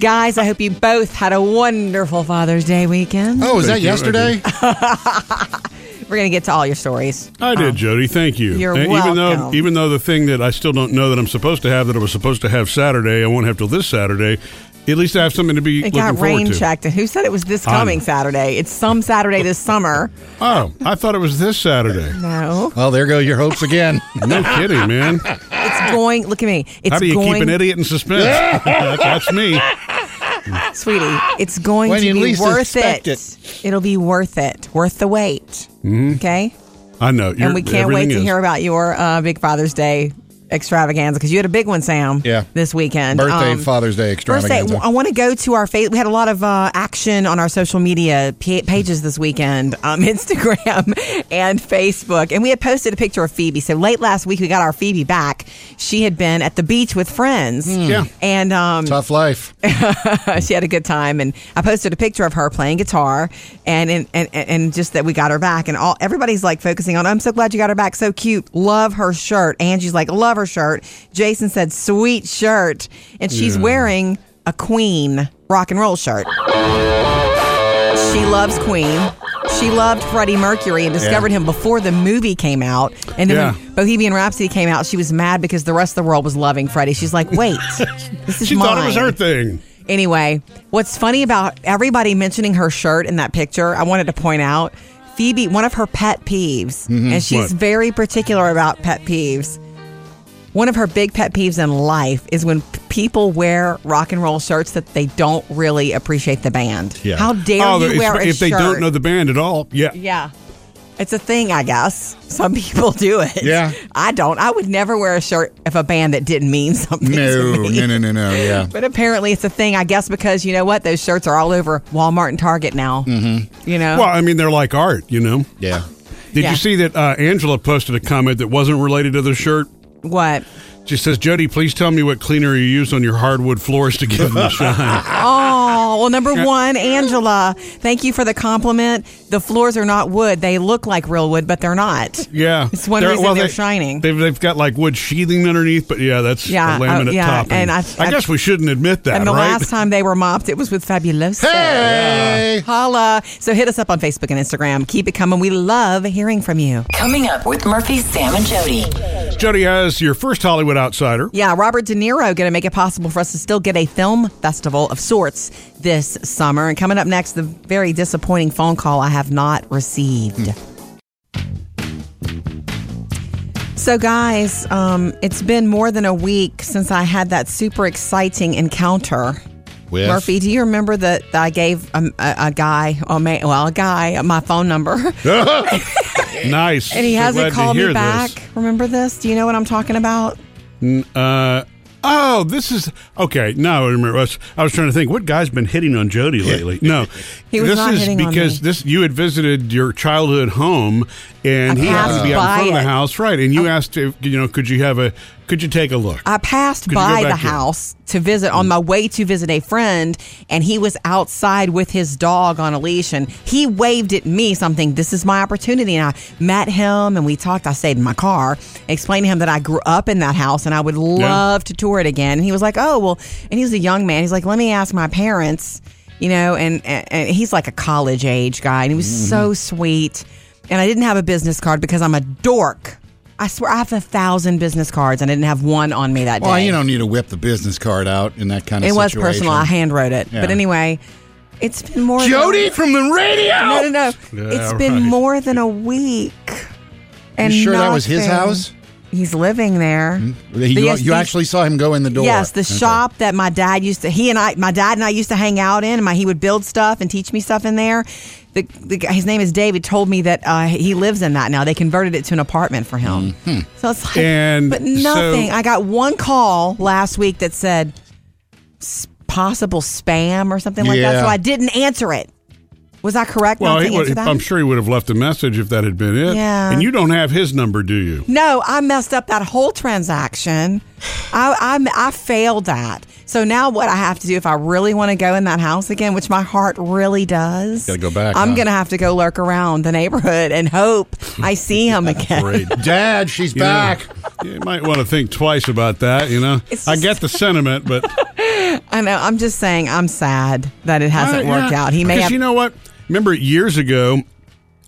Guys, I hope you both had a wonderful Father's Day weekend. Oh, was that Thank you, I yesterday? We're going to get to all your stories. I did, Jody. Thank you. You're And Even though, even though the thing that I still don't know that I'm supposed to have that I was supposed to have Saturday, I won't have till this Saturday. At least I have something to be It looking got forward rain to. checked. And who said it was this I know. coming Saturday? It's some Saturday this summer. Oh, I thought it was this Saturday. No. Well, there go your hopes again. No kidding, man. It's going, look at me. It's How do you going, keep an idiot in suspense? That- That's me. sweetie, it's going When to you be least worth expect it. It'll be worth it. Worth the wait. Okay? I know. and we can't wait everything to is. hear about your uh, big Father's Day extravaganza because you had a big one, Sam. Yeah. This weekend. Birthday, Um, Father's Day extravaganza. I want to go to our face. We had a lot of uh, action on our social media pa- pages this weekend, um, Instagram and Facebook, and we had posted a picture of Phoebe. So late last week, we got our Phoebe back. She had been at the beach with friends, Yeah. and um, Tough life. she had a good time. And I posted a picture of her playing guitar, and and, and and just that we got her back, and all everybody's like focusing on. I'm so glad you got her back. So cute. Love her shirt. Angie's like, love her shirt. Jason said, sweet shirt, and she's Yeah. wearing a Queen rock and roll shirt. She loves Queen. She loved Freddie Mercury and discovered him before the movie came out. And then Yeah. when Bohemian Rhapsody came out, she was mad because the rest of the world was loving Freddie. She's like, wait, this is She thought it was her thing. Anyway, what's funny about everybody mentioning her shirt in that picture, I wanted to point out Phoebe, one of her pet peeves, mm-hmm. and she's What? very particular about pet peeves. One of her big pet peeves in life is when people wear rock and roll shirts that they don't really appreciate the band. Yeah. How dare Oh, you wear a if they don't know the band at all, yeah. Yeah. It's a thing, I guess. Some people do it. Yeah. I don't. I would never wear a shirt of a band that didn't mean something. No, to me. no, no, no, no. Yeah. But apparently it's a thing, I guess, because you know what? Those shirts are all over Walmart and Target now. Mm-hmm. You know? Well, I mean, they're like art, you know. Yeah. Did Yeah. you see that uh, Angela posted a comment that wasn't related to the shirt? What? She says, Jody, please tell me what cleaner you use on your hardwood floors to give them a shine. Oh, well, number one, Angela, thank you for the compliment. The floors are not wood. They look like real wood, but they're not. Yeah. It's one reason they're shining. They've, they've got like wood sheathing underneath, but yeah, that's Yeah, a laminate uh, yeah, topping. and I- I- guess we shouldn't admit that, And the right? last time they were mopped, it was with Fabuloso. Hey! Holla. So hit us up on Facebook and Instagram. Keep it coming. We love hearing from you. Coming up with Murphy, Sam, and Jody. Jody has your first Hollywood outsider. Yeah, Robert De Niro going to make it possible for us to still get a film festival of sorts this summer. And coming up next, the very disappointing phone call I have not received. So, guys, um, it's been more than a week since I had that super exciting encounter. With? Murphy, do you remember that I gave a, a, a guy, oh well, a guy, my phone number, Nice. and he So hasn't called me back? this. Remember this? Do you know what I'm talking about? Uh, oh, this is okay. Now I remember. I was, I was trying to think what guy's been hitting on Jody lately. No, He was this not is hitting on because me. this you had visited your childhood home, and I he happened to be out in front of the house, right? And you asked if you know, could you have a, could you take a look? I passed Could by the house to visit on mm. my way to visit a friend, and he was outside with his dog on a leash, and he waved at me something. This is my opportunity, and I met him, and we talked. I stayed in my car, explained to him that I grew up in that house, and I would love to tour it again. And he was like, "Oh well," and he's a young man. He's like, "Let me ask my parents," you know, and and, and he's like a college age guy, and he was mm-hmm. so sweet. And I didn't have a business card because I'm a dork. I swear I have a thousand business cards and I didn't have one on me that Well, day. Well, you don't need to whip the business card out in that kind of it was situation. personal. I hand wrote it. Yeah. But anyway, it's been more Jody than from the radio. No, no, no. Yeah, it's been right. more than a week. And you sure that was his house? He's living there. Hmm? He- The- you yes, you actually saw him go in the door. Yes, the Okay. shop that my dad used to. He and I, my dad and I used to hang out in. And my he would build stuff and teach me stuff in there. The, the guy- his name is David. Told me that uh, he lives in that now. They converted it to an apartment for him. So it's like, And but so- nothing. I got one call last week that said possible spam or something like that. So I didn't answer it. Was I correct Well, not he to would, answer that? I'm sure he would have left a message if that had been it. Yeah. And you don't have his number, do you? No, I messed up that whole transaction. I, I I failed that. So now what I have to do if I really want to go in that house again, which my heart really does, Gotta go back, I'm huh? gonna have to go lurk around the neighborhood and hope I see him again. Great. Dad, she's You know, back. you might want to think twice about that. You know, It's I just- get the sentiment, but I know. I'm just saying. I'm sad that it hasn't Uh, worked out. He may Because have. you know what? Remember years ago,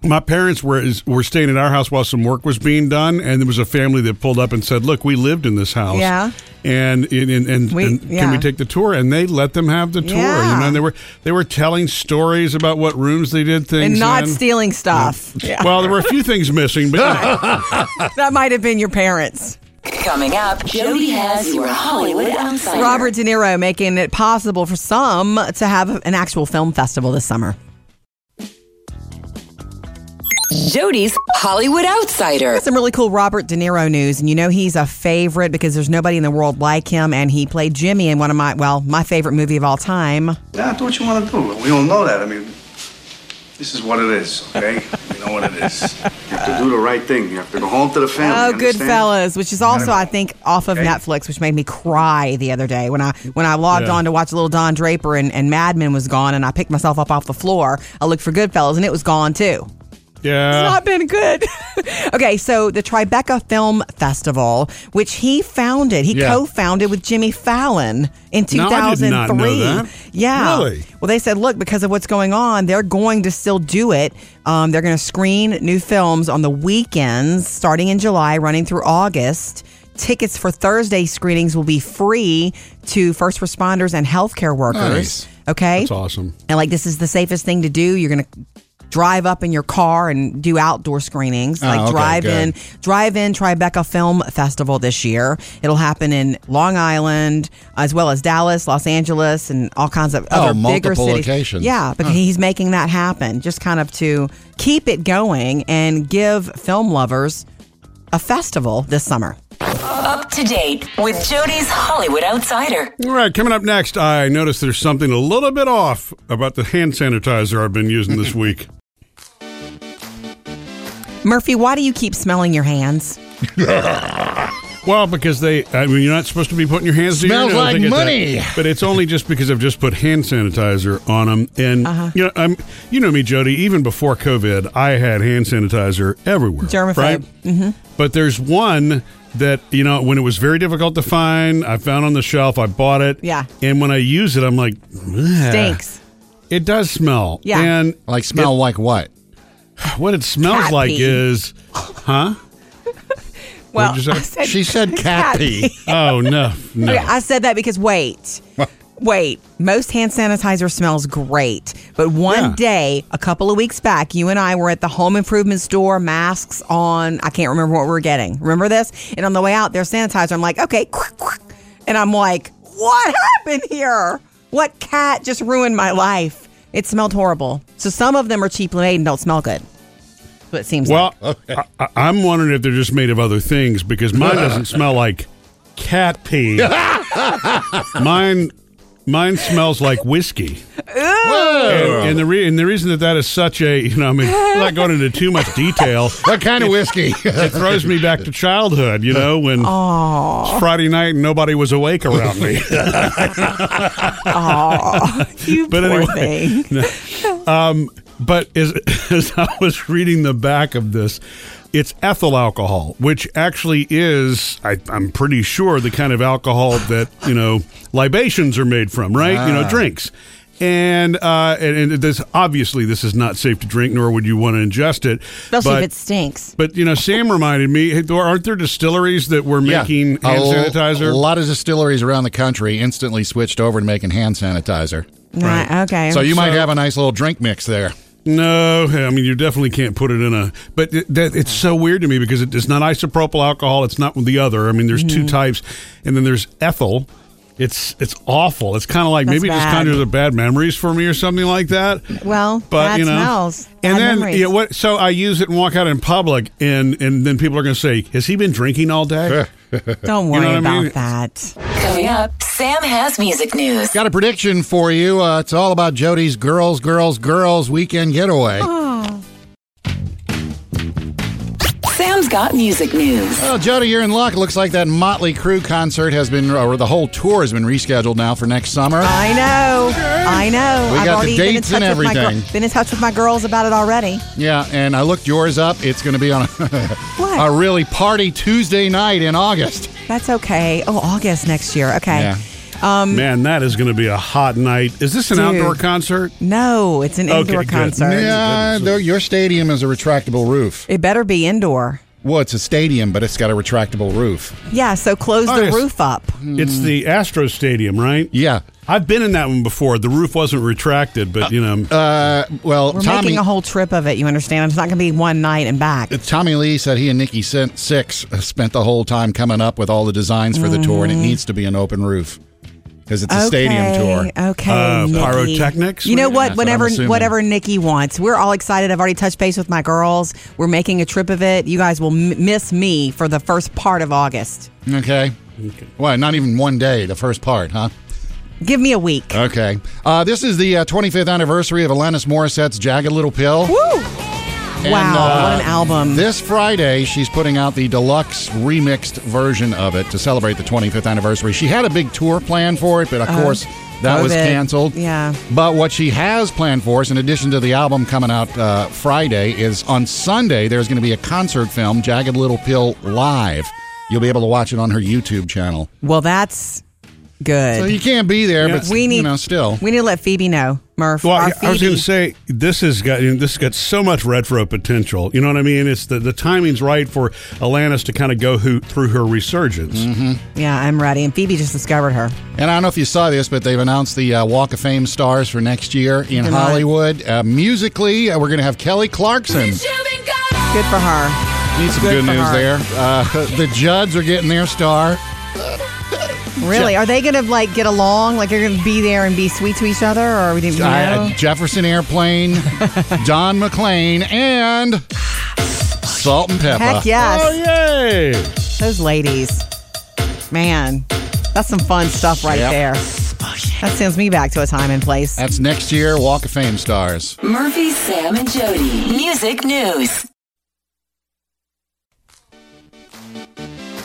my parents were were staying at our house while some work was being done, and there was a family that pulled up and said, "Look, we lived in this house, Yeah. and and, and, and, We- and can we take the tour?" And they let them have the tour. You Yeah. know, and they were they were telling stories about what rooms they did things and not in. stealing stuff. Yeah. Well, there were a few things missing, but that might have been your parents. Coming up, Jody has your Hollywood Outsider. Robert De Niro making it possible for some to have an actual film festival this summer. Jody's Hollywood Outsider. Some really cool Robert De Niro news, and you know he's a favorite because there's nobody in the world like him, and he played Jimmy in one of my well, my favorite movie of all time. Yeah, do what you want to do. We all know that. I mean, this is what it is, okay? you know what it is. You have to do the right thing. You have to go home to the family. Oh, you understand? Goodfellas, which is also I think off of Okay. Netflix, which made me cry the other day when I when I logged Yeah. on to watch a little Don Draper and, and Mad Men was gone, and I picked myself up off the floor. I looked for Goodfellas, and it was gone too. Yeah, It's not been good. okay, so the Tribeca Film Festival, which he founded, he Yeah. co-founded with Jimmy Fallon in No, I did 2003. not know that. Yeah. Really? Well, they said, look, because of what's going on, they're going to still do it. Um, they're going to screen new films on the weekends, starting in July, running through August. Tickets for Thursday screenings will be free to first responders and healthcare workers. Nice. Okay. that's awesome. And like this is the safest thing to do. You're gonna drive up in your car and do outdoor screenings. Oh, like okay, drive in drive in Tribeca Film Festival this year. It'll happen in Long Island as well as Dallas, Los Angeles, and all kinds of Oh, other bigger multiple cities. locations. Yeah, because he's making that happen. Just kind of to keep it going and give film lovers a festival this summer. Up to date with Jody's Hollywood Outsider. All right, coming up next, I noticed there's something a little bit off about the hand sanitizer I've been using this week. Murphy, why do you keep smelling your hands? Well, because they, I mean, you're not supposed to be putting your hands. to your Smells nose, like get that. money. but it's only just because I've just put hand sanitizer on them, and Uh-huh. you know, I'm, you know me, Jody. Even before COVID, I had hand sanitizer everywhere, Germaphobe. right? Mm-hmm. But there's one that you know, when it was very difficult to find, I found on the shelf. I bought it, Yeah. and when I use it, I'm like, "Ugh." Stinks. It does smell, Yeah. and Like smell like what? What it smells Cat like pee. is, huh? Well, What'd you say? I said She said cat pee. Oh no, no. I said that because wait, wait. Most hand sanitizer smells great, but one Yeah. day, a couple of weeks back, you and I were at the home improvement store, masks on. I can't remember what we were getting. Remember this? And on the way out, there's sanitizer. I'm like, okay, quick, quick. and I'm like, what happened here? What cat just ruined my life? It smelled horrible. So some of them are cheaply made and don't smell good. That's what it seems like. Well, I, I- I'm wondering if they're just made of other things because mine doesn't smell like cat pee. mine, mine smells like whiskey. And, and the re- and the reason that that is such a you know I mean not going into too much detail. What kind of whiskey? It throws me back to childhood, you know, when it's Friday night and nobody was awake around me. you but poor anyway. thing. Um, But as, as I was reading the back of this, it's ethyl alcohol, which actually is, I, I'm pretty sure, the kind of alcohol that, you know, libations are made from, right? You know, drinks. And, uh, and, and this obviously this is not safe to drink, nor would you want to ingest it. Especially but, if it stinks. but you know, Sam reminded me, hey, aren't there distilleries that were making a hand l- sanitizer? A lot of distilleries around the country instantly switched over to making hand sanitizer. Right. Okay. So you might So- have a nice little drink mix there. No, I mean you definitely can't put it in a. But it, that, it's so weird to me because it, it's not isopropyl alcohol. It's not the other. I mean, there's Mm-hmm. two types, and then there's ethyl. It's it's awful. It's kind of like That's maybe it just bad. conjures up bad memories for me or something like that. Well, but bad you know, smells, and bad then memories. you know, what? So I use it and walk out in public, and and then people are going to say, "Has he been drinking all day?" Don't You worry know what I about mean? that. Coming up, Sam has music news. Got a prediction for you. Uh, it's all about Jody's Girls, Girls, Girls weekend getaway. Sam's got music news. Well, Jody, you're in luck. It looks like that Motley Crue concert has been, or the whole tour has been rescheduled now for next summer. I know. I know. We I've got the already been in dates touch and with my gir- everything. been in touch with my girls about it already. Yeah, and I looked yours up. It's going to be on a, What? a really party Tuesday night in August. That's okay. Oh, August next year. Okay. Yeah. Um, Man, that is going to be a hot night. Is this an Dude. outdoor concert? No, it's an Okay, indoor good. concert. Yeah, though your stadium is a retractable roof. It better be indoor. Well, it's a stadium, but it's got a retractable roof. Yeah, so close Oh, the yes. roof up. It's the Astro Stadium, right? Yeah. I've been in that one before. The roof wasn't retracted, but you know, Uh, uh well, We're Tommy making a whole trip of it. You understand? It's not going to be one night and back. Uh, Tommy Lee said he and Nikki Sin- Sixx uh, spent the whole time coming up with all the designs for the tour, and it mm-hmm. needs to be an open roof because it's a stadium tour. Okay, Uh, Nikki. pyrotechnics? You know what? what I'm Whatever, assuming. whatever Nikki wants. We're all excited. I've already touched base with my girls. We're making a trip of it. You guys will m- miss me for the first part of August. Okay. Well, not even one day, the first part, huh? Give me a week. Okay. Uh, this is the uh, 25th anniversary of Alanis Morissette's Jagged Little Pill. Woo! Wow, uh, what an album! This Friday, she's putting out the deluxe remixed version of it to celebrate the 25th anniversary. She had a big tour planned for it, but of course, that was canceled. Yeah. But what she has planned for us, in addition to the album coming out uh, Friday, is on Sunday, there's going to be a concert film, Jagged Little Pill Live. You'll be able to watch it on her YouTube channel. well, that's good. So you can't be there, but we need you know, still. We need to let Phoebe know, Murph. well, I, I was going to say this has got this has got so much retro potential. You know what I mean? It's the the timing's right for Alanis to kind of go who, through her resurgence. Mm-hmm. yeah, I'm ready. And Phoebe just discovered her. And I don't know if you saw this, but they've announced the uh, Walk of Fame stars for next year in Did. Hollywood. Uh, musically, uh, we're going to have Kelly Clarkson. Good for her. Need some Good good, news her. there. Uh, the Judds are getting their star. Really? Are they going to like get along? Like you're going to be there and be sweet to each other, or are we didn't you? Uh, Jefferson Airplane, Don McLean, and Salt-N-Pepa. Heck yes, Oh yay! those ladies. Man, that's some fun stuff right Yep. there. That sends me back to a time and place. That's next year, Walk of Fame stars. Murphy, Sam, and Jody. Music news.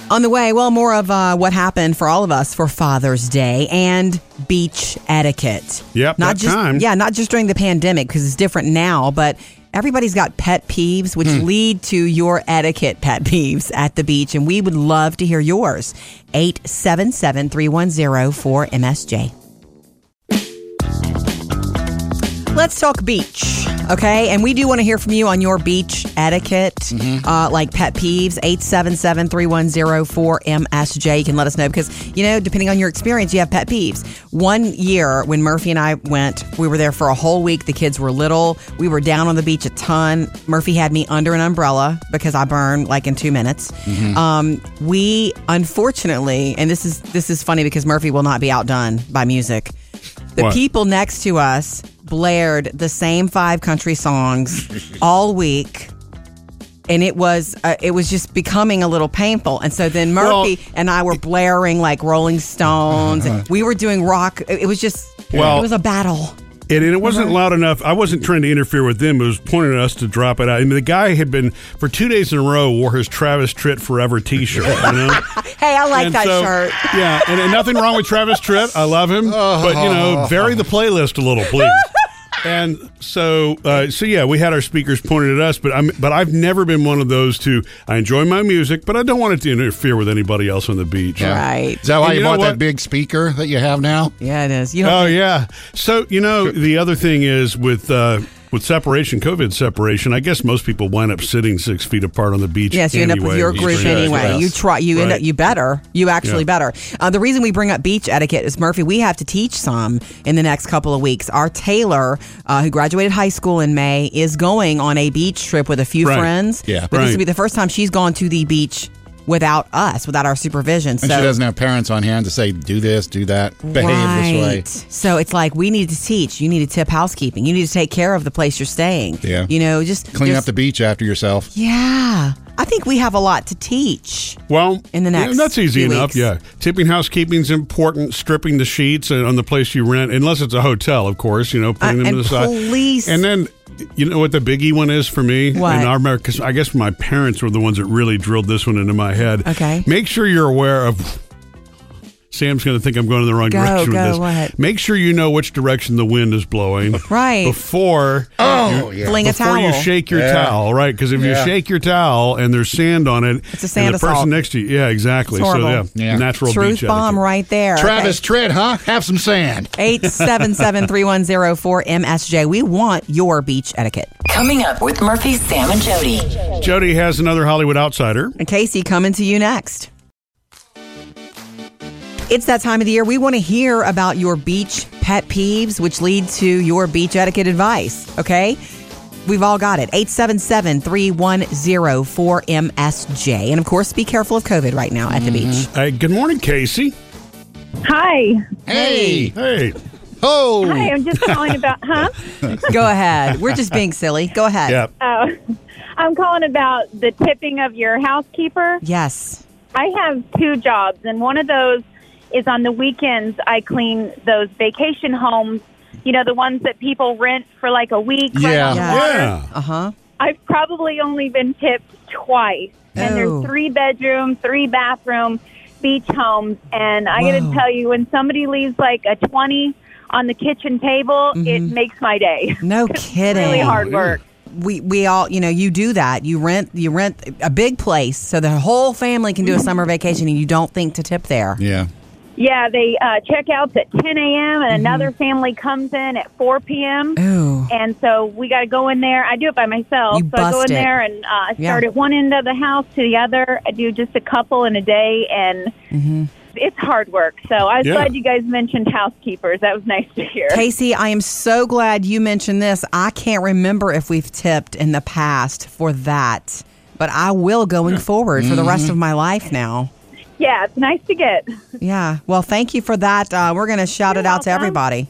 On the way, well, more of uh, what happened for all of us for Father's Day and beach etiquette. Yep, not just time. yeah, not just during the pandemic because it's different now, but everybody's got pet peeves, which lead to your etiquette pet peeves at the beach, and we would love to hear yours. 877 310 4MSJ. Let's talk beach, okay? And we do want to hear from you on your beach etiquette, uh, like pet peeves. 877 310 4MSJ. You can let us know because, you know, depending on your experience, you have pet peeves. One year when Murphy and I went, we were there for a whole week. The kids were little. We were down on the beach a ton. Murphy had me under an umbrella because I burn like in two minutes. Um, we unfortunately, and this is this is funny because Murphy will not be outdone by music. The What? people next to us blared the same five country songs all week. And it was uh, it was just becoming a little painful, and so then Murphy and I were blaring like Rolling Stones, and we were doing rock. It it was just Well- it was a battle. And it Uh-huh. wasn't loud enough. I wasn't trying to interfere with them. It was pointing at us to drop it out. And the guy had been for two days in a row wore his Travis Tritt Forever T-shirt. You know, Hey, I like And that so- shirt. Yeah, and, and nothing wrong with Travis Tritt. I love him, but you know, vary the playlist a little, please. And so, uh, so yeah, we had our speakers pointed at us, but I'm, but I've never been one of those to. I enjoy my music, but I don't want it to interfere with anybody else on the beach. Right. Is that why And you, you bought that big speaker that you have now? Yeah, it is. You don't Oh yeah. So you know, the other thing is with uh, with separation, COVID separation. I guess most people wind up sitting six feet apart on the beach. Yes, you end up with your group anyway. yes. You try. You end up. You better. You actually Yeah. better. Uh, the reason we bring up beach etiquette is Murphy. We have to teach some in the next couple of weeks. Our Taylor, uh, who graduated high school in May, is going on a beach trip with a few Right. friends. Yeah. but this will be the first time she's gone to the beach without us, without our supervision. And so she doesn't have parents on hand to say, do this, do that, behave this way. So it's like we need to teach. You need to tip housekeeping. You need to take care of the place you're staying. Yeah. You know, just Clean just- up the beach after yourself. Yeah. I think we have a lot to teach. Well, In the yeah, next that's easy few enough. weeks. Yeah, tipping housekeeping is important. Stripping the sheets on the place you rent, unless it's a hotel, of course. You know, putting Uh, them and to the side. police- And then, you know what the biggie one is for me? What? And I remember because I guess my parents were the ones that really drilled this one into my head. Okay. Make sure you're aware of Sam's going to think I'm going in the wrong Go, direction go, with this. what? Make sure you know which direction the wind is blowing. Right. Before Oh, yeah. Fling a before you shake your Yeah. towel, right? Because if Yeah. you shake your towel and there's sand on it, It's a sand and the person next to you, yeah, exactly. It's so yeah, Yeah. natural Truth beach bomb etiquette. right there. Travis Tritt, huh? Have some sand. 877-3104-MSJ. We want your beach etiquette. Coming up with Murphy, Sam, and Jody. Jody has another Hollywood outsider. And Casey, coming to you next. It's that time of the year. We want to hear about your beach pet peeves, which lead to your beach etiquette advice. Okay? We've all got it. 877 310 4MSJ. And of course, be careful of COVID right now at the mm-hmm. beach. Hey, good morning, Casey. Hi. Hey. Hey, Oh. Hi, I'm just calling about, huh? Go ahead. We're just being silly. Go ahead. yeah, Oh, I'm calling about the tipping of your housekeeper. Yes. I have two jobs, and one of those is on the weekends. I clean those vacation homes, you know, the ones that people rent for like a week. Yeah. on the Yeah. yeah. Uh huh. I've probably only been tipped twice. And Oh. there's three bedroom, three bathroom beach homes. And I got to tell you, when somebody leaves like a 20 on the kitchen table, it makes my day. No kidding. really hard work. we we all you know you do that you rent you rent a big place so the whole family can do a summer vacation and you don't think to tip there Yeah. Yeah, they uh, check outs at 10 a.m. and another family comes in at 4 p.m. Ooh. And so we got to go in there. I do it by myself. You so I go in it. there and uh, I Yeah. start at one end of the house to the other. I do just a couple in a day, and Mm-hmm. it's hard work. So I was Yeah. glad you guys mentioned housekeepers. That was nice to hear. Casey, I am so glad you mentioned this. I can't remember if we've tipped in the past for that, but I will going forward for the rest of my life now. Yeah, it's nice to get. Yeah. Well, thank you for that. Uh, we're going to shout You're it out to everybody.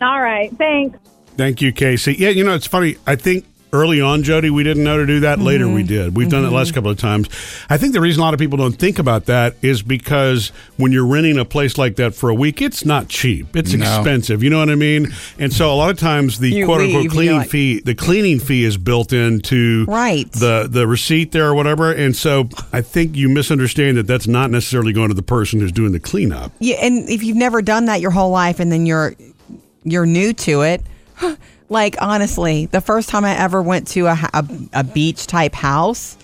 All right, thanks. Thank you, Casey. Yeah, you know, it's funny. I think early on, Jody, we didn't know to do that. Later, we mm-hmm. did. We've done it the last mm-hmm. couple of times. I think the reason a lot of people don't think about that is because when you're renting a place like that for a week, it's not cheap. It's No. expensive. You know what I mean? And so a lot of times the You quote unquote cleaning like- fee, the cleaning fee is built into Right. the the receipt there or whatever. And so I think you misunderstand that that's not necessarily going to the person who's doing the cleanup. Yeah, and if you've never done that your whole life and then you're you're new to it, like honestly, the first time I ever went to a, a, a beach type house,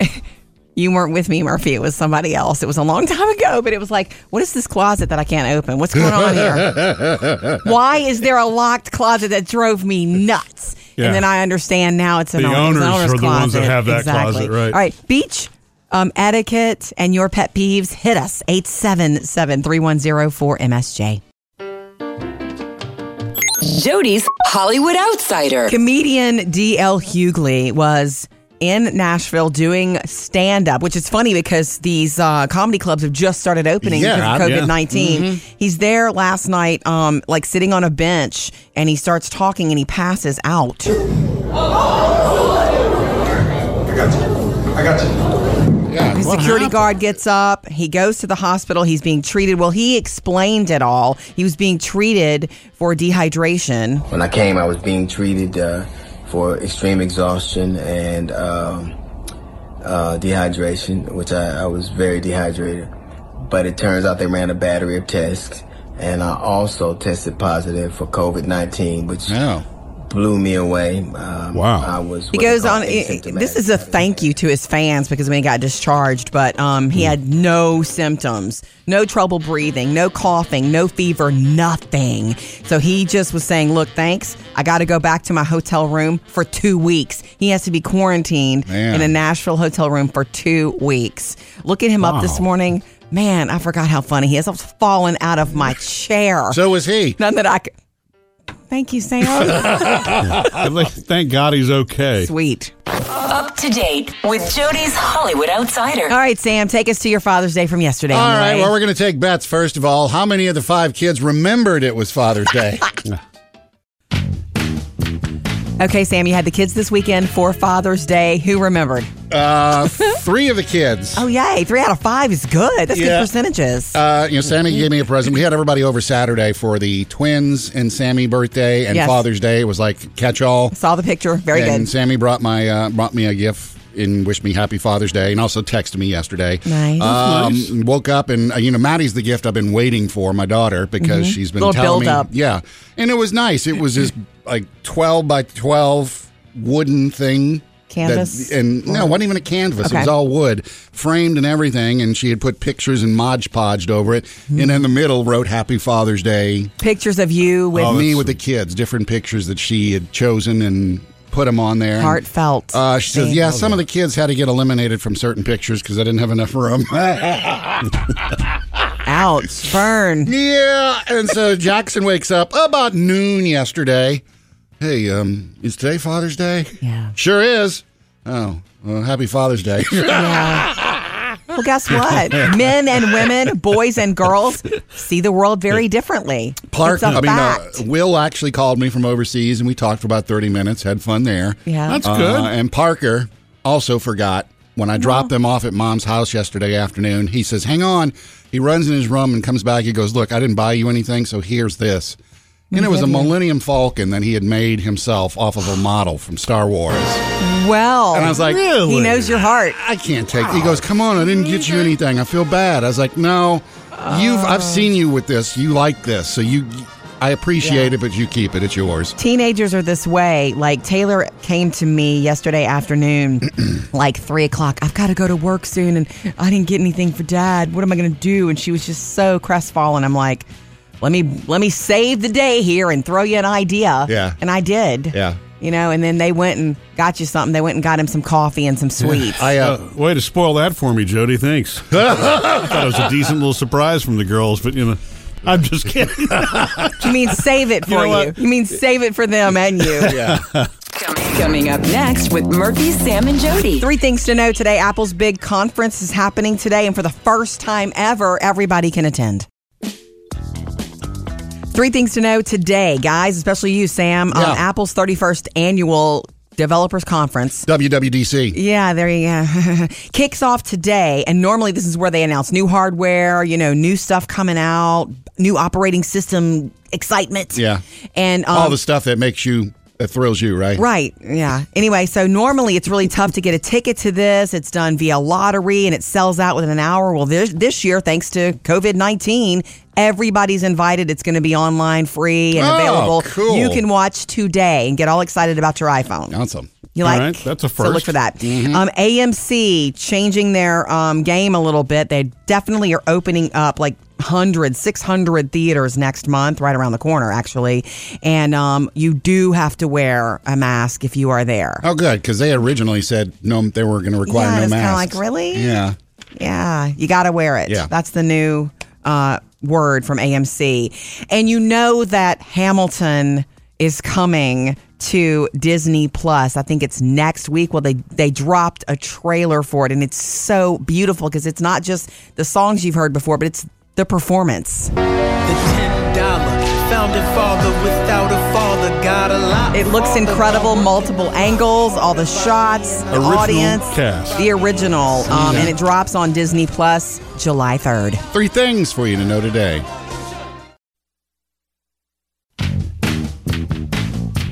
you weren't with me, Murphy. It was somebody else. It was a long time ago, but it was like, what is this closet that I can't open? What's going on here? Why is there a locked closet that drove me nuts? Yeah. And then I understand now it's an The owner- owners owner's are the ones that closet. have that exactly. closet, right. All right, beach um, etiquette and your pet peeves, hit us 877 3104 MSJ. Jody's Hollywood Outsider. Comedian DL Hughley was in Nashville doing stand up, which is funny because these uh, comedy clubs have just started opening Yeah, because of yeah. COVID 19. He's there last night, um, like sitting on a bench, and he starts talking and he passes out. I got you. I got you. Yeah. The security happened? guard gets up. He goes to the hospital. He's being treated. Well, he explained it all. He was being treated for dehydration. When I came, I was being treated uh, for extreme exhaustion and um, uh, dehydration, which I, I was very dehydrated. But it turns out they ran a battery of tests, and I also tested positive for COVID 19, which Oh. Blew me away. Um, Wow. I was. He goes on. asymptomatic. This is a thank you to his fans because when he got discharged, but um, he had no symptoms, no trouble breathing, no coughing, no fever, nothing. So he just was saying, "Look, thanks. I got to go back to my hotel room for two weeks. He has to be quarantined Man. in a Nashville hotel room for two weeks. Look at him up this morning." Man, I forgot how funny he is. I was falling out of my chair. So was he. None that I could. Thank you, Sam. Thank God he's okay. Sweet. Up to date with Jody's Hollywood Outsider. All right, Sam, take us to your Father's Day from yesterday. All on the right. way. Well, we're going to take bets. First of all, how many of the five kids remembered it was Father's Day? Okay, Sam, you had the kids this weekend for Father's Day. Who remembered? Uh, three of the kids. Oh, yay. Three out of five is good. That's Yeah. good percentages. Uh, you know, Sammy gave me a present. We had everybody over Saturday for the twins and Sammy birthday and Yes. Father's Day. It was like catch all. Saw the picture. Very good. and good. Sammy brought my uh, brought me a gift and wished me happy Father's Day, and also texted me yesterday. Nice. Um, Woke up and uh, you know Maddie's the gift I've been waiting for my daughter because she's been Mm-hmm. Little telling me. build-up. Yeah, and it was nice. It was this like twelve by twelve wooden thing. Canvas? that- and no, it wasn't even a canvas. It was all wood, framed and everything. And she had put pictures and Mod Podged over it. Mm-hmm. And in the middle wrote "Happy Father's Day." Pictures of you with of me with the kids, different pictures that she had chosen and put them on there. heartfelt. Uh, she says, "Yeah, some of the kids had to get eliminated from certain pictures because I didn't have enough room." Ouch, burn. yeah, and so Jackson wakes up about noon yesterday. Hey, um, is today Father's Day? Yeah. sure is. Oh, well, happy Father's Day. Yeah. Well, guess what? Men and women, boys and girls see the world very differently. Clark, it's a I mean, uh. Will actually called me from overseas, and we talked for about thirty minutes. Had fun there. yeah. That's Uh, good. and Parker also forgot when I dropped them off at mom's house yesterday afternoon. He says, "Hang on." He runs in his room and comes back. He goes, "Look, I didn't buy you anything, so here's this." And it was a Millennium Falcon that he had made himself off of a model from Star Wars. well, And I was like, Really? he knows your heart. I can't take. He goes, "Come on, I didn't get you anything. I feel bad." I was like, "No, you've. I've oh. seen you with this. You like this, so you. I appreciate it, but you keep it. It's yours." Teenagers are this way. Like Taylor came to me yesterday afternoon, like three o'clock. I've got to go to work soon, and I didn't get anything for Dad. What am I going to do? And she was just so crestfallen. I'm like, let me let me save the day here and throw you an idea. Yeah. and I did. Yeah. you know. And then they went and got you something. They went and got him some coffee and some sweets. I uh, Uh, way to spoil that for me, Jody. Thanks. I thought it was a decent little surprise from the girls, but you know, I'm just kidding. you mean save it for know you? You mean save it for them and you? Yeah. Coming up next with Murphy, Sam, and Jody. Three things to know today. Apple's big conference is happening today, and for the first time ever, everybody can attend. Three things to know today, guys, especially you, Sam, Yeah. on Apple's 31st annual developers conference. WWDC. Yeah, there you go. Kicks off today, and normally this is where they announce new hardware, you know, new stuff coming out, new operating system excitement. Yeah. and um, All the stuff that makes you that thrills you, right? Right. Yeah. Anyway, so normally it's really tough to get a ticket to this. It's done via lottery and it sells out within an hour. Well, this, this year, thanks to COVID 19, everybody's invited. It's going to be online, free, and Oh, available. cool. You can watch today and get all excited about your iPhone. Awesome. You like? right, that's a So look for that. Mm-hmm. Um, AMC changing their um, game a little bit. They definitely are opening up like 100, 600 theaters next month, right around the corner, actually. And um, you do have to wear a mask if you are there. Oh, good, because they originally said no, they were going to require Yeah, no it's kinda masks. like, really? Yeah. Yeah, you got to wear it. Yeah. That's the new uh, word from AMC. And you know that Hamilton is coming to Disney Plus. I think it's next week. Well, they they dropped a trailer for it and it's so beautiful because it's not just the songs you've heard before, but it's the performance. The founding father without a father got a lot. It looks incredible, multiple angles, all the shots, the Original audience, cast. the original, um, and it drops on Disney Plus July third. Three things for you to know today.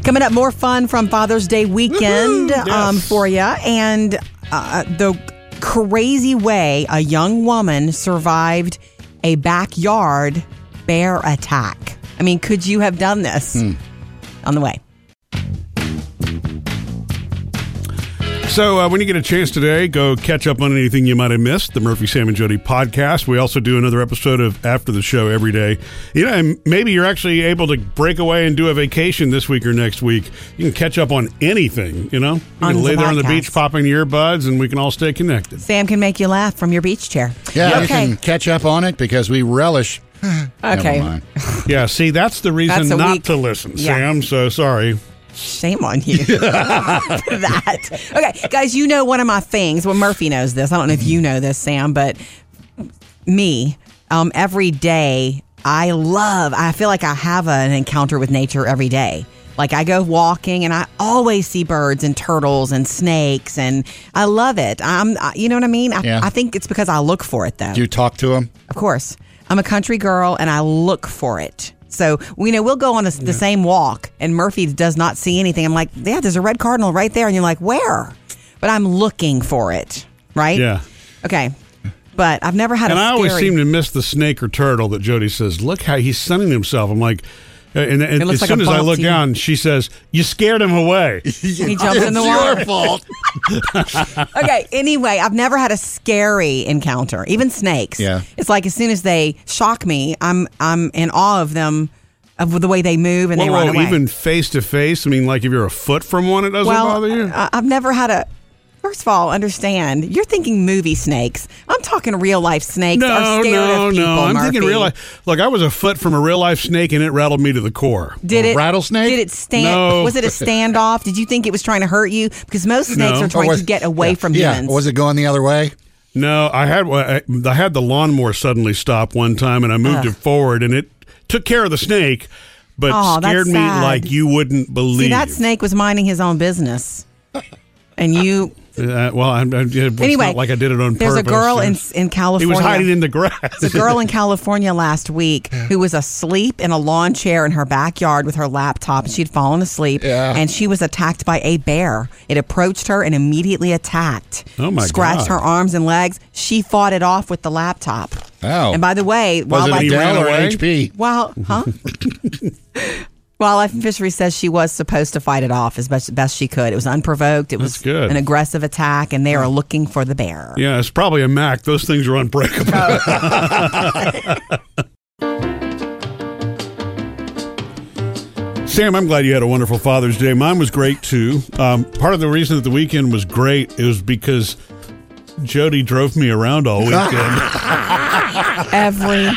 Coming up, more fun from Father's Day weekend Woohoo! um, for you. And uh, the crazy way a young woman survived a backyard bear attack. I mean, could you have done this? On the way. So, uh, when you get a chance today, go catch up on anything you might have missed. The Murphy, Sam, and Jody podcast. We also do another episode of After the Show every day. You know, and maybe you're actually able to break away and do a vacation this week or next week. You can catch up on anything, you know? You On can the lay there on the beach, popping your earbuds, and we can all stay connected. Sam can make you laugh from your beach chair. Yeah, you Okay. can catch up on it because we relish. Okay. Yeah, see, that's the reason That's a not week- to listen, Yeah. Sam. So sorry. Shame on you for that. Okay, guys, you know one of my things. Well, Murphy knows this. I don't know if you know this, Sam, but me, um, every day, I love, I feel like I have an encounter with nature every day. Like I go walking and I always see birds and turtles and snakes and I love it. I'm, I- you know what I mean? I, Yeah. I think it's because I look for it though. Do you talk to him? Of course. I'm a country girl and I look for it. So, you know, we'll go on the, the same walk and Murphy does not see anything. I'm like, yeah, there's a red cardinal right there. And you're like, where? but I'm looking for it. Right? Yeah. Okay. But I've never had And a I always seem to miss the snake or turtle that Jody says, "Look how he's sunning himself." I'm like, Uh, and, and as like soon as I look to you. down, she says, "You scared him away." he jumps in the it's water. your fault. okay. Anyway, I've never had a scary encounter. Even snakes. Yeah. It's like as soon as they shock me, I'm I'm in awe of them, of the way they move and they run well, away. even face to face. I mean, like if you're a foot from one, it doesn't well, bother you. I, I've never had a. First of all, understand you're thinking movie snakes. I'm talking real life snakes. no, are scared no, of people, no. I'm thinking real life. Look, I was a foot from a real life snake, and it rattled me to the core. Did A it rattlesnake? Did it stand? No. Was it a standoff? Did you think it was trying to hurt you? Because most snakes No. are trying was- to get away yeah, from yeah. humans. Was it going the other way? No, I had I I had the lawnmower suddenly stop one time, and I moved it forward, and it took care of the snake, but Oh, scared me sad. like you wouldn't believe. See, that snake was minding his own business, and you. Uh, well, I, I, it's Anyway, not like I did it on there's purpose. a girl in There's- in He was hiding in the grass. There's a girl in California last week who was asleep in a lawn chair in her backyard with her laptop. and She'd fallen asleep, Yeah. and she was attacked by a bear. It approached her and immediately attacked. Oh, my Scratched God. her arms and legs. She fought it off with the laptop. Oh. And by the way, Was it wildlife he ran Dell or? HP? Well, huh? Wildlife and Fisheries says she was supposed to fight it off as best, best she could. It was unprovoked. It was good. an aggressive attack, and they are looking for the bear. yeah, it's probably a Mac. Those things are unbreakable. Sam, I'm glad you had a wonderful Father's Day. Mine was great too. Um, part of the reason that the weekend was great is because Jody drove me around all weekend. Everywhere.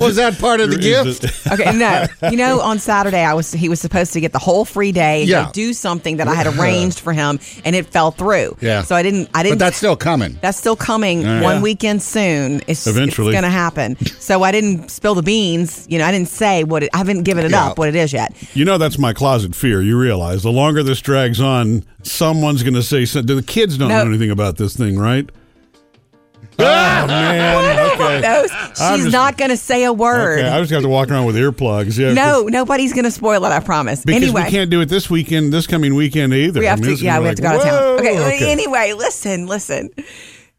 Was that part of the gift? Okay, no. You know, on Saturday, I was he was supposed to get the whole free day Yeah. to do something that I had arranged for him, and it fell through. Yeah. So I didn't. I didn't. But that's still coming. That's still coming Yeah. one weekend soon. It's, Eventually. it's going to happen. So I didn't spill the beans. You know, I didn't say what it, I haven't given it Yeah. up what it is yet. You know that's my closet fear. You realize the longer this drags on, someone's going to say something. The kids don't No. know anything about this thing, right? Ah! oh man, okay. I'm she's just- not going to say a word. Okay, I just have to walk around with earplugs. Yeah, no, nobody's going to spoil it. I promise. because anyway, we can't do it this weekend, this coming weekend either. We I have mean, to, it's yeah, we have to go out of town. whoa, Okay, anyway, listen, listen.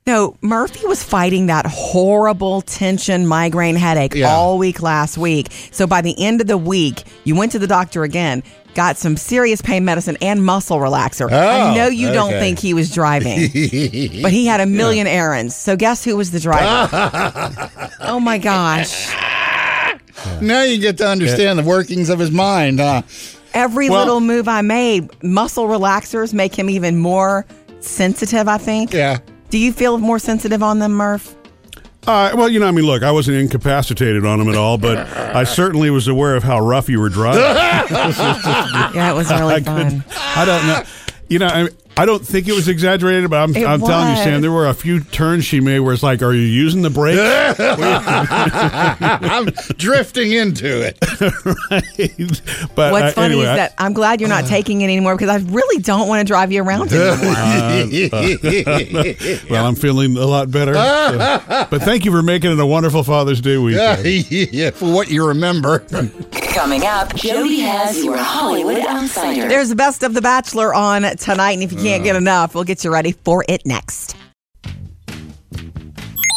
No, Murphy was fighting that horrible tension migraine headache Yeah. all week last week. So by the end of the week, you went to the doctor again, got some serious pain medicine and muscle relaxer. I Oh, know you don't think he was driving, but he had a million errands. So guess who was the driver? oh my gosh. Now you get to understand the workings of his mind, huh? Every Well- little move I made, muscle relaxers make him even more sensitive, I think. Yeah. Do you feel more sensitive on them, Murph? Uh, well, you know, I mean, look, I wasn't incapacitated on him at all, but I certainly was aware of how rough you were driving. Yeah, it was really couldn't- fun. I don't know. You know, I, I don't think it was exaggerated, but I'm, I'm telling you. Sam, there were a few turns she made where it's like, are you using the brakes? I'm drifting into it. but What's uh, funny anyway, is I- that I'm glad you're not uh. taking it anymore because I really don't want to drive you around uh, anymore. Uh, well, I'm feeling a lot better. so- but thank you for making it a wonderful Father's Day weekend. yeah, for what you remember. Coming up, Jody has your Hollywood Outsider. There's the best of The Bachelor on tonight, and if you can't get mm. enough, we'll get you ready for it next.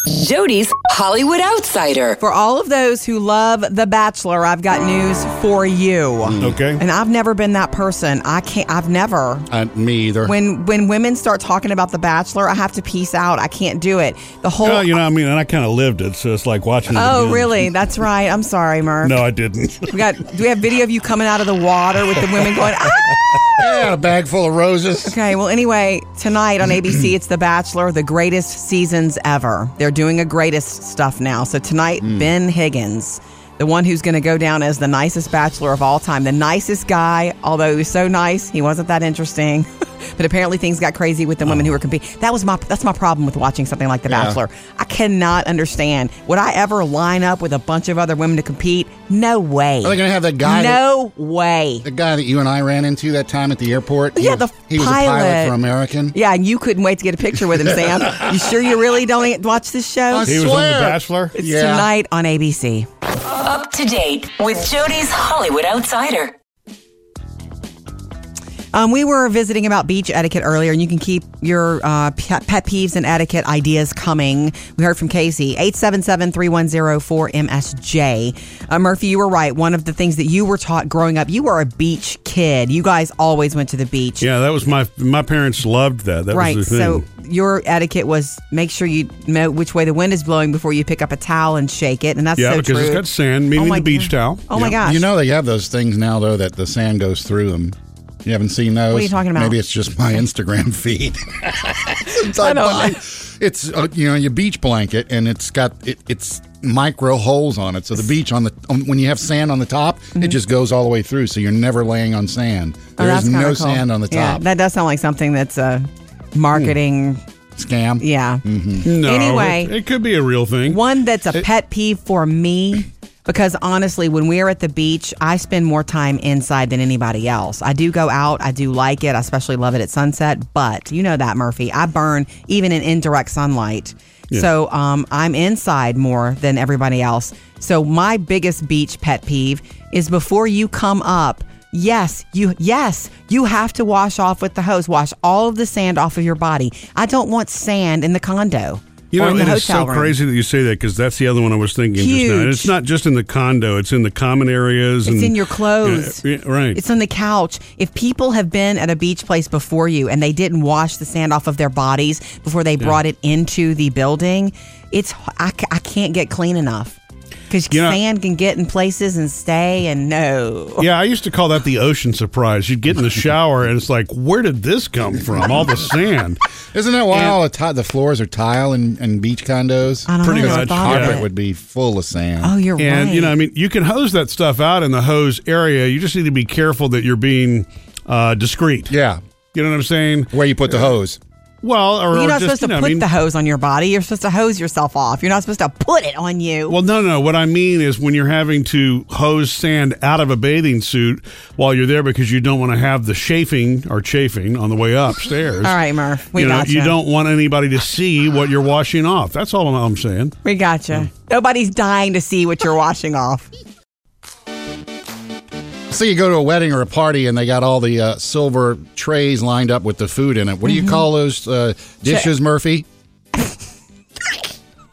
Jody's Hollywood Outsider. For all of those who love The Bachelor, I've got news for you. Okay. And I've never been that person. I can't. I've never. Uh, me either. When when women start talking about The Bachelor, I have to peace out. I can't do it. The whole. Well, you know, I mean, and I kind of lived it, so it's like watching it. oh, again. really? That's right. I'm sorry, Murph. No, I didn't. We got. Do we have video of you coming out of the water with the women going? Ah! yeah, a bag full of roses. Okay. Well, anyway, tonight on ABC, it's The Bachelor, the greatest seasons ever. They're doing a greatest stuff now. So tonight, hmm. Ben Higgins, the one who's going to go down as the nicest bachelor of all time, the nicest guy. Although he was so nice, he wasn't that interesting. but apparently, things got crazy with the women who were competing. That was my. That's my problem with watching something like The Yeah. Bachelor. I cannot understand. Would I ever line up with a bunch of other women to compete? No way. Are they going to have that guy? that- no way. the guy that you and I ran into that time at the airport. Yeah, he, the he was a pilot. pilot for American. Yeah, and you couldn't wait to get a picture with him, Sam. you sure you really don't watch this show? I He was on The. Bachelor. It's Yeah. tonight on ABC. Up to date with Jody's Hollywood Outsider. Um, we were visiting about beach etiquette earlier, and you can keep your uh, pet, pet peeves and etiquette ideas coming. We heard from Casey, 877-310-4MSJ. Uh, Murphy, you were right. One of the things that you were taught growing up, you were a beach kid. You guys always went to the beach. Yeah, that was my my parents loved that. That right. was the thing. So your etiquette was make sure you know which way the wind is blowing before you pick up a towel and shake it. And that's yeah, so because true. it's got sand, meaning Oh the beach God. towel. Oh my gosh. You know they have those things now though that the sand goes through them. You haven't seen those? What are you talking about? Maybe it's just my Instagram feed. I I don't buy- know. It's uh, you know your beach blanket and it's got it, it's micro holes on it. So the beach on the on, when you have sand on the top, it just goes all the way through. So you're never laying on sand. Mm-hmm. Oh, is no cool. sand on the top. Yeah, top. that does sound like something that's a marketing. Scam. Yeah. No, Anyway. it, it could be a real thing. One that's a pet peeve for me because honestly, when we're at the beach, I spend more time inside than anybody else. I do go out, I do like it, I especially love it at sunset, but you know that, Murphy. I burn even in indirect sunlight. So um, I'm inside more than everybody else. So my biggest beach pet peeve is before you come up. Yes, you yes, you have to wash off with the hose. Wash all of the sand off of your body. I don't want sand in the condo. You know, and it's so room. crazy that you say that because that's the other one I was thinking just now. And Huge. it's not just in the condo; it's in the common areas. It's and, in your clothes. Yeah, yeah, right. It's on the couch. If people have been at a beach place before you and they didn't wash the sand off of their bodies before they brought it into the building, it's I, I can't get clean enough because You know- sand can get in places and stay and no. yeah, I used to call that the ocean surprise. You'd get in the shower and it's like, where did this come from? All the sand. Isn't that why And- all the ti- the floors are tile and, in beach condos? I don't Pretty know. I much, Carpet it. would be full of sand. Oh, you're And right. you know, I mean, you can hose that stuff out in the hose area. You just need to be careful that you're being uh, discreet. yeah, You know what I'm saying? where you put the hose. Well, or, you're not just, supposed to you know, I put mean- the hose on your body. You're supposed to hose yourself off. You're not supposed to put it on you. Well, no, no, no. What I mean is when you're having to hose sand out of a bathing suit while you're there because you don't want to have the chafing or chafing on the way upstairs. All right, Murph. We you know, got you don't want anybody to see what you're washing off. That's all I'm, I'm saying. We got you. Nobody's dying to see what you're washing off. So you go to a wedding or a party and they got all the uh, silver trays lined up with the food in it. What do Mm-hmm. you call those uh, dishes, Murphy?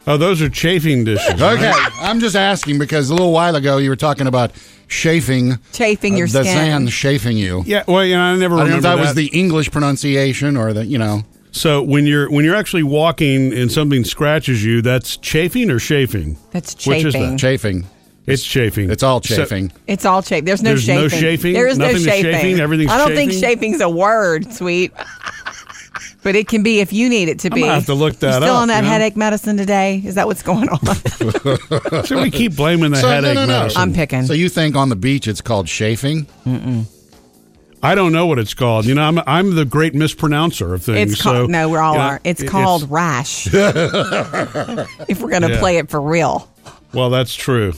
Oh, those are chafing dishes. right? Okay, I'm just asking because a little while ago you were talking about chafing, Chafing your the skin. sand chafing you. Yeah. Well, you know, I never I don't know remember if that, was the English pronunciation or the you know. So when you're when you're actually walking and something scratches you, that's chafing or chafing. That's chafing. Which is chafing. that? Chafing. It's chafing. It's all So- chafing. It's all chafing. There's no There's no chafing. chafing? There is no Nothing is chafing. chafing? Everything's I don't think chafing? chafing's a word, sweet. But it can be if you need it to I'm be. gonna have to look that you still up, on that you know? headache medicine today? Is that what's going on? so we keep blaming the So, no, headache no, no. medicine. I'm picking. So you think on the beach it's called chafing? I don't know what it's called. You know, I'm I'm the great mispronouncer of things. It's called so, no, we're all you know, are. It's it- called rash. if we're gonna Yeah. play it for real. well, that's true.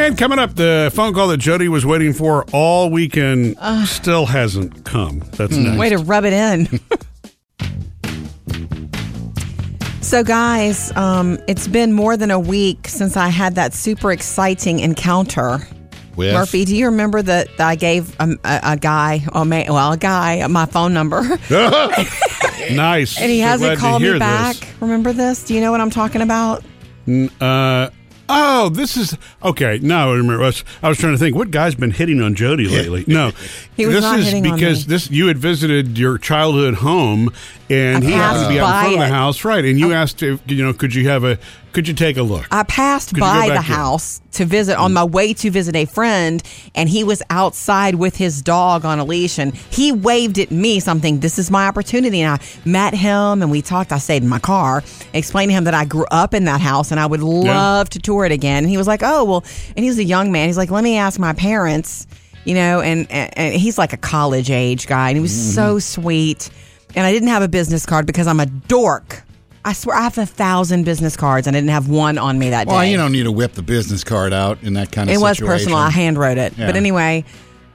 And coming up, the phone call that Jody was waiting for all weekend still hasn't come. That's next. Way to rub it in. so, guys, um, it's been more than a week since I had that super exciting encounter. With Murphy, do you remember that I gave a, a, a guy, a man, well, a guy, my phone number, nice. and he So hasn't called me back? this. Remember this? Do you know what I'm talking about? Uh, oh, this is okay. No, I remember. I was, I was trying to think what guy's been hitting on Jody lately. No, He was this not is hitting on because me. this you had visited your childhood home, and I he happened to be out in front of the house, right? And you asked if you know, could you have a, could you take a look? I passed Could by the house to visit on my way to visit a friend, and he was outside with his dog on a leash, and he waved at me something. This is my opportunity, and I met him, and we talked. I stayed in my car, explained to him that I grew up in that house, and I would love to tour it again. And he was like, "Oh well," and he was a young man. He's like, "Let me ask my parents," you know, and and, and he's like a college age guy, and he was Mm-hmm. so sweet. And I didn't have a business card because I'm a dork. I swear I have a thousand business cards and I didn't have one on me that day. well, you don't need to whip the business card out in that kind of it was personal. I hand wrote it. Yeah. But anyway,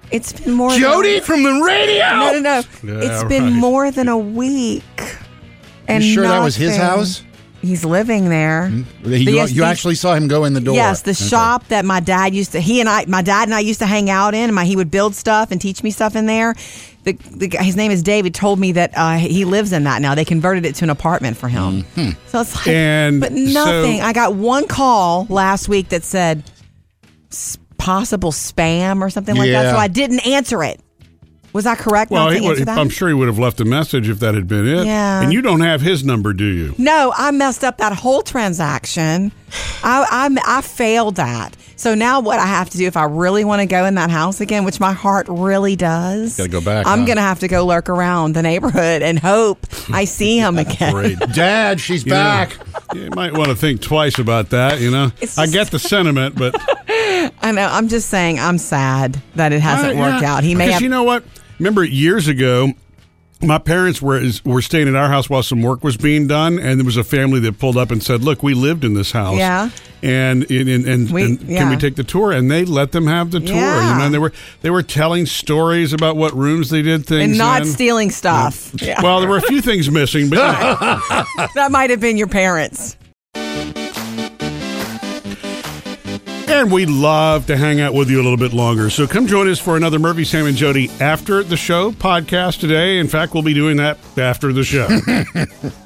it's been more Jody than, from the radio. No, no, no. Yeah, it's been more than a week. You And sure that was his house? He's living there. Hmm? He- But you yes, you the- actually saw him go in the door. Yes, the Okay. shop that my dad used to. He and I, my dad and I used to hang out in. And my he would build stuff and teach me stuff in there. The, the guy- his name is David. Told me that uh, he lives in that now. They converted it to an apartment for him. So it's like, And but so- nothing. I got one call last week that said possible spam or something like that. So I didn't answer it. Was I correct Well, not to would, answer that? I'm sure he would have left a message if that had been it. Yeah. And you don't have his number, do you? No, I messed up that whole transaction. I, I I failed that. So now what I have to do if I really want to go in that house again, which my heart really does, Gotta go back, I'm huh? gonna have to go lurk around the neighborhood and hope I see him again. Great. Dad, she's You know, back. you might want to think twice about that. You know, It's I just- get the sentiment, but I know. I'm just saying I'm sad that it hasn't Uh, worked out. He may Because have. you know what? Remember years ago, my parents were were staying at our house while some work was being done, and there was a family that pulled up and said, "Look, we lived in this house." Yeah. And and, and, and, We- and can we take the tour? And they let them have the tour. Yeah. You know, and they were they were telling stories about what rooms they did things and not in. stealing stuff. Yeah. Well, there were a few things missing, but that might have been your parents. And we'd love to hang out with you a little bit longer. So come join us for another Murphy, Sam, and Jody after the show podcast today. In fact, we'll be doing that after the show.